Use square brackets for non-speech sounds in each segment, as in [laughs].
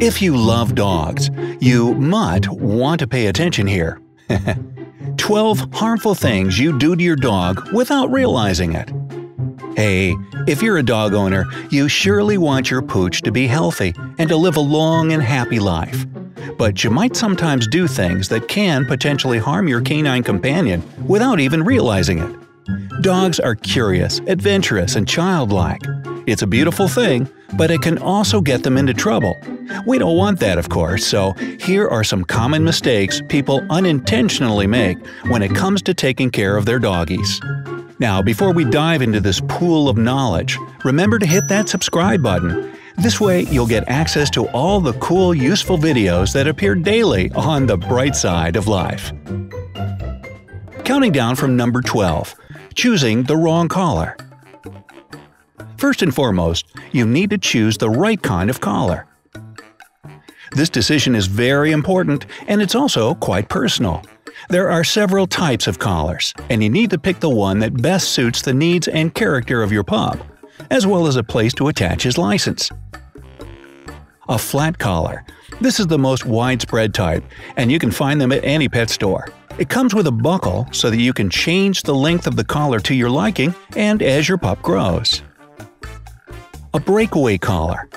If you love dogs, you might want to pay attention here. [laughs] 12 harmful things you do to your dog without realizing it. Hey, if you're a dog owner, you surely want your pooch to be healthy and to live a long and happy life. But you might sometimes do things that can potentially harm your canine companion without even realizing it. Dogs are curious, adventurous, and childlike. It's a beautiful thing, but it can also get them into trouble. We don't want that, of course, so here are some common mistakes people unintentionally make when it comes to taking care of their doggies. Now, before we dive into this pool of knowledge, remember to hit that subscribe button. This way, you'll get access to all the cool, useful videos that appear daily on the bright side of life. Counting down from number 12 Choosing the wrong collar. First and foremost, you need to choose the right kind of collar. This decision is very important and it's also quite personal. There are several types of collars, and you need to pick the one that best suits the needs and character of your pup, as well as a place to attach his license. A flat collar. This is the most widespread type, and you can find them at any pet store. It comes with a buckle so that you can change the length of the collar to your liking and as your pup grows. A breakaway collar.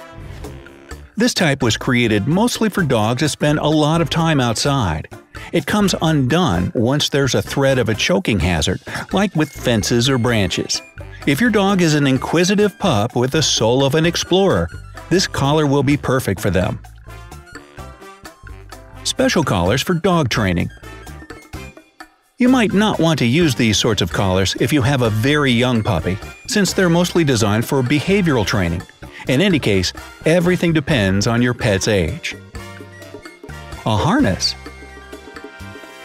This type was created mostly for dogs that spend a lot of time outside. It comes undone once there's a threat of a choking hazard, like with fences or branches. If your dog is an inquisitive pup with the soul of an explorer, this collar will be perfect for them. Special collars for dog training. You might not want to use these sorts of collars if you have a very young puppy, since they're mostly designed for behavioral training. In any case, everything depends on your pet's age. A harness.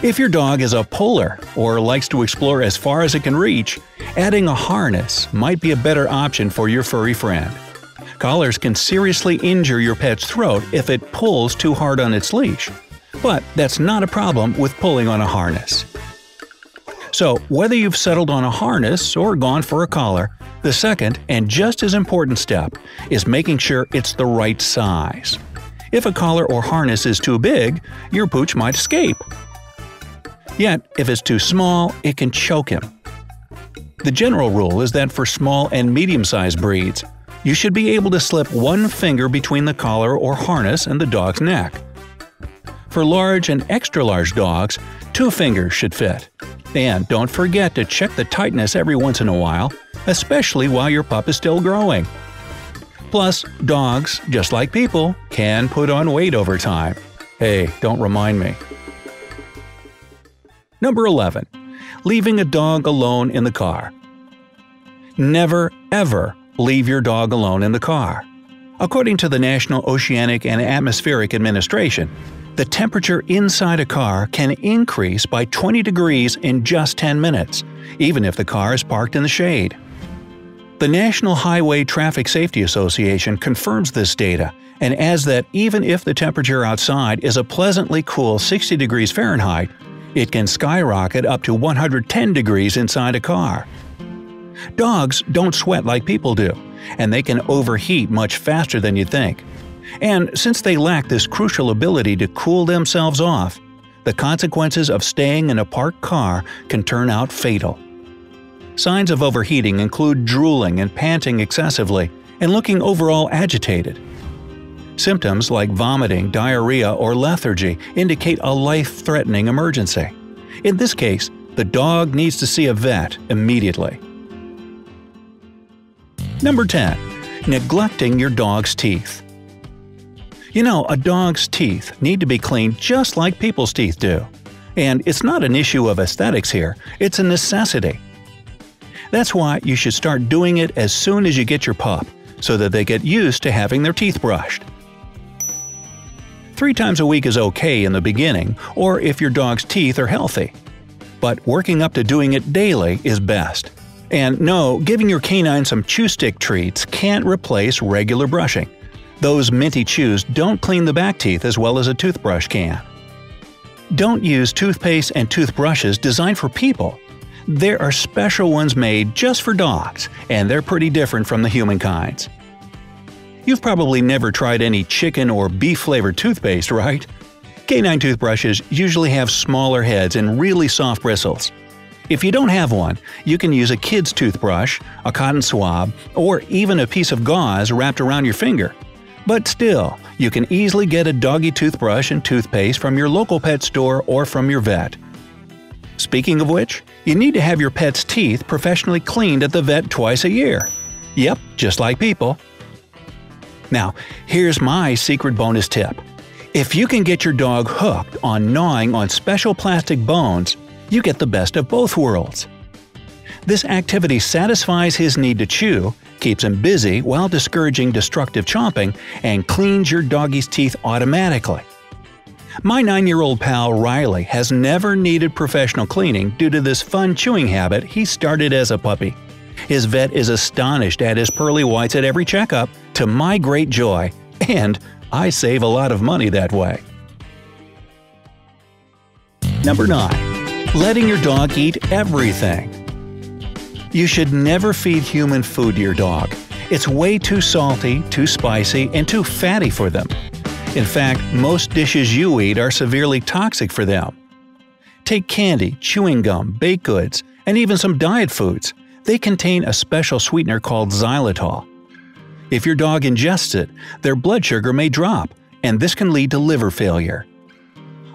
If your dog is a puller or likes to explore as far as it can reach, adding a harness might be a better option for your furry friend. Collars can seriously injure your pet's throat if it pulls too hard on its leash. But that's not a problem with pulling on a harness. So, whether you've settled on a harness or gone for a collar, the second and just as important step is making sure it's the right size. If a collar or harness is too big, your pooch might escape. Yet, if it's too small, it can choke him. The general rule is that for small and medium sized breeds, you should be able to slip one finger between the collar or harness and the dog's neck. For large and extra large dogs, two fingers should fit. And don't forget to check the tightness every once in a while, especially while your pup is still growing. Plus, dogs, just like people, can put on weight over time. Hey, don't remind me. Number 11. Leaving a dog alone in the car. Never, ever leave your dog alone in the car. According to the National Oceanic and Atmospheric Administration, the temperature inside a car can increase by 20 degrees in just 10 minutes, even if the car is parked in the shade. The National Highway Traffic Safety Association confirms this data and adds that even if the temperature outside is a pleasantly cool 60 degrees Fahrenheit, it can skyrocket up to 110 degrees inside a car. Dogs don't sweat like people do, and they can overheat much faster than you think. And since they lack this crucial ability to cool themselves off, the consequences of staying in a parked car can turn out fatal. Signs of overheating include drooling and panting excessively, and looking overall agitated. Symptoms like vomiting, diarrhea, or lethargy indicate a life threatening emergency. In this case, the dog needs to see a vet immediately. Number 10. Neglecting your dog's teeth. You know, a dog's teeth need to be cleaned just like people's teeth do. And it's not an issue of aesthetics here, it's a necessity. That's why you should start doing it as soon as you get your pup, so that they get used to having their teeth brushed. Three times a week is okay in the beginning, or if your dog's teeth are healthy. But working up to doing it daily is best. And no, giving your canine some chew stick treats can't replace regular brushing. Those minty chews don't clean the back teeth as well as a toothbrush can. Don't use toothpaste and toothbrushes designed for people. There are special ones made just for dogs, and they're pretty different from the human kinds. You've probably never tried any chicken or beef flavored toothpaste, right? Canine toothbrushes usually have smaller heads and really soft bristles. If you don't have one, you can use a kid's toothbrush, a cotton swab, or even a piece of gauze wrapped around your finger. But still, you can easily get a doggy toothbrush and toothpaste from your local pet store or from your vet. Speaking of which, you need to have your pet's teeth professionally cleaned at the vet twice a year. Yep, just like people. Now, here's my secret bonus tip. If you can get your dog hooked on gnawing on special plastic bones, you get the best of both worlds. This activity satisfies his need to chew, keeps him busy while discouraging destructive chomping, and cleans your doggy's teeth automatically. My 9 year old pal Riley has never needed professional cleaning due to this fun chewing habit he started as a puppy. His vet is astonished at his pearly whites at every checkup, to my great joy, and I save a lot of money that way. Number 9. Letting your dog eat everything. You should never feed human food to your dog. It's way too salty, too spicy, and too fatty for them. In fact, most dishes you eat are severely toxic for them. Take candy, chewing gum, baked goods, and even some diet foods. They contain a special sweetener called xylitol. If your dog ingests it, their blood sugar may drop, and this can lead to liver failure.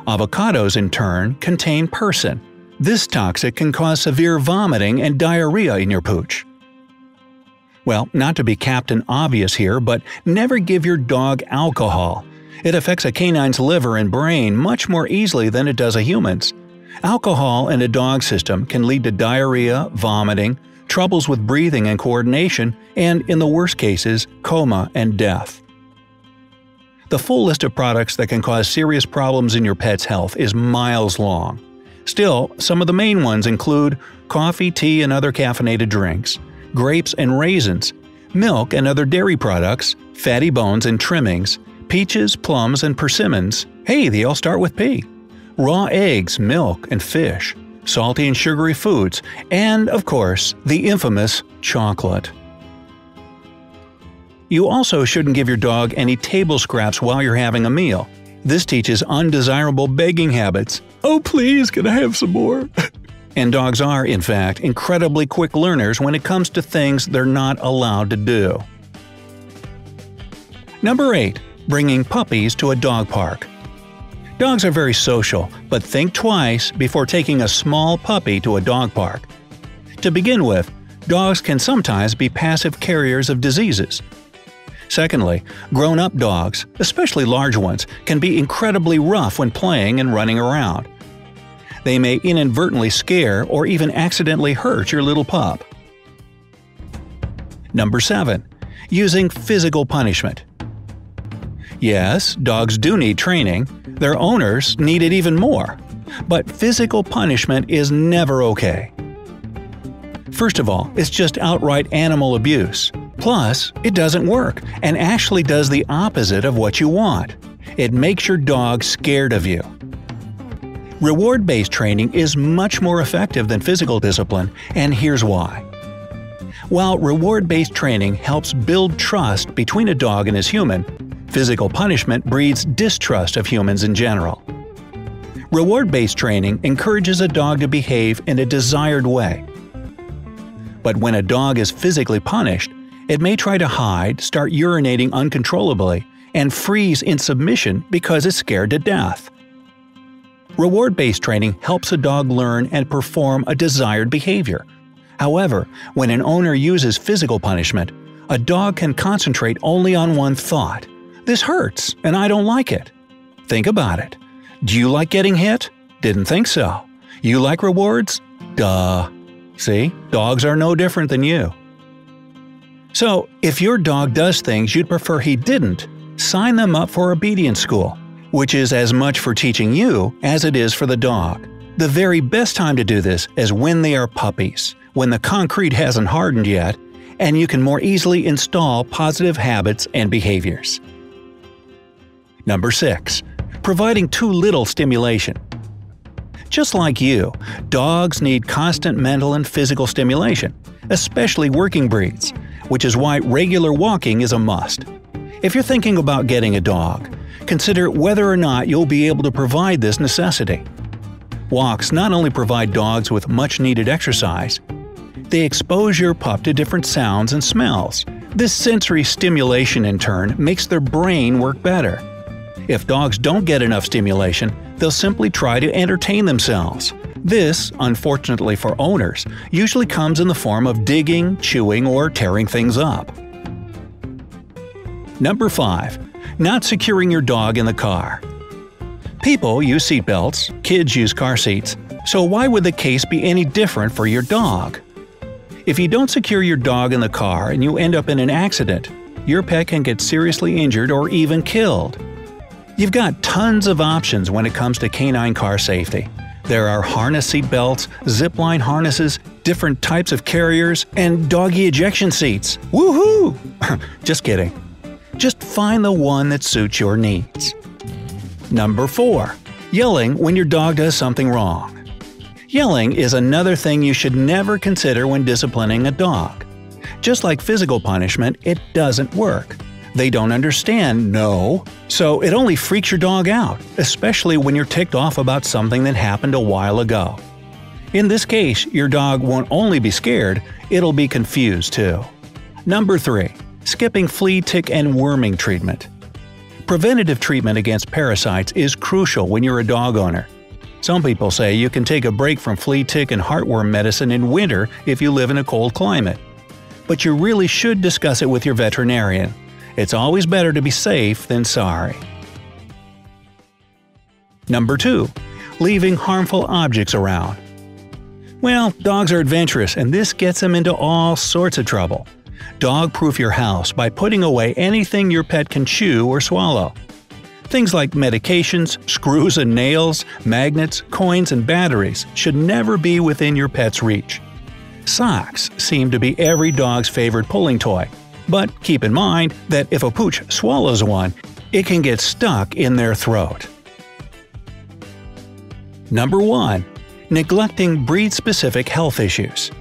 Avocados, in turn, contain persin. This toxic can cause severe vomiting and diarrhea in your pooch. Well, not to be Captain Obvious here, but never give your dog alcohol. It affects a canine's liver and brain much more easily than it does a human's. Alcohol in a dog system can lead to diarrhea, vomiting, troubles with breathing and coordination, and, in the worst cases, coma and death. The full list of products that can cause serious problems in your pet's health is miles long. Still, some of the main ones include coffee, tea, and other caffeinated drinks, grapes and raisins, milk and other dairy products, fatty bones and trimmings, peaches, plums, and persimmons. Hey, they all start with P. Raw eggs, milk, and fish, salty and sugary foods, and, of course, the infamous chocolate. You also shouldn't give your dog any table scraps while you're having a meal. This teaches undesirable begging habits. Oh, please, can I have some more? [laughs] and dogs are, in fact, incredibly quick learners when it comes to things they're not allowed to do. Number 8 bringing puppies to a dog park. Dogs are very social, but think twice before taking a small puppy to a dog park. To begin with, dogs can sometimes be passive carriers of diseases. Secondly, grown up dogs, especially large ones, can be incredibly rough when playing and running around. They may inadvertently scare or even accidentally hurt your little pup. Number 7. Using physical punishment. Yes, dogs do need training. Their owners need it even more. But physical punishment is never okay. First of all, it's just outright animal abuse. Plus, it doesn't work and actually does the opposite of what you want. It makes your dog scared of you. Reward based training is much more effective than physical discipline, and here's why. While reward based training helps build trust between a dog and his human, Physical punishment breeds distrust of humans in general. Reward based training encourages a dog to behave in a desired way. But when a dog is physically punished, it may try to hide, start urinating uncontrollably, and freeze in submission because it's scared to death. Reward based training helps a dog learn and perform a desired behavior. However, when an owner uses physical punishment, a dog can concentrate only on one thought this hurts, and I don't like it. Think about it. Do you like getting hit? Didn't think so. You like rewards? Duh. See, dogs are no different than you. So, if your dog does things you'd prefer he didn't, sign them up for obedience school, which is as much for teaching you as it is for the dog. The very best time to do this is when they are puppies, when the concrete hasn't hardened yet, and you can more easily install positive habits and behaviors. Number 6. Providing too little stimulation. Just like you, dogs need constant mental and physical stimulation, especially working breeds, which is why regular walking is a must. If you're thinking about getting a dog, consider whether or not you'll be able to provide this necessity. Walks not only provide dogs with much needed exercise, they expose your pup to different sounds and smells. This sensory stimulation, in turn, makes their brain work better. If dogs don't get enough stimulation, they'll simply try to entertain themselves. This, unfortunately for owners, usually comes in the form of digging, chewing, or tearing things up. Number 5. Not securing your dog in the car. People use seatbelts, kids use car seats, so why would the case be any different for your dog? If you don't secure your dog in the car and you end up in an accident, your pet can get seriously injured or even killed. You've got tons of options when it comes to canine car safety. There are harness seat belts, zipline harnesses, different types of carriers, and doggy ejection seats. Woohoo! [laughs] Just kidding. Just find the one that suits your needs. Number 4. Yelling when your dog does something wrong. Yelling is another thing you should never consider when disciplining a dog. Just like physical punishment, it doesn't work. They don't understand no, so it only freaks your dog out, especially when you're ticked off about something that happened a while ago. In this case, your dog won't only be scared, it'll be confused too. Number 3. Skipping flea, tick, and worming treatment. Preventative treatment against parasites is crucial when you're a dog owner. Some people say you can take a break from flea, tick, and heartworm medicine in winter if you live in a cold climate. But you really should discuss it with your veterinarian. It's always better to be safe than sorry. Number 2. Leaving harmful objects around. Well, dogs are adventurous, and this gets them into all sorts of trouble. Dog proof your house by putting away anything your pet can chew or swallow. Things like medications, screws and nails, magnets, coins, and batteries should never be within your pet's reach. Socks seem to be every dog's favorite pulling toy, but keep in mind that if a pooch swallows one, it can get stuck in their throat. Number 1. Neglecting breed-specific health issues.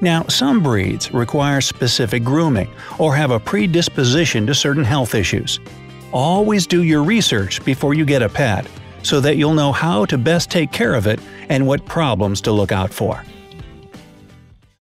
Now, some breeds require specific grooming or have a predisposition to certain health issues. Always do your research before you get a pet, so that you'll know how to best take care of it and what problems to look out for.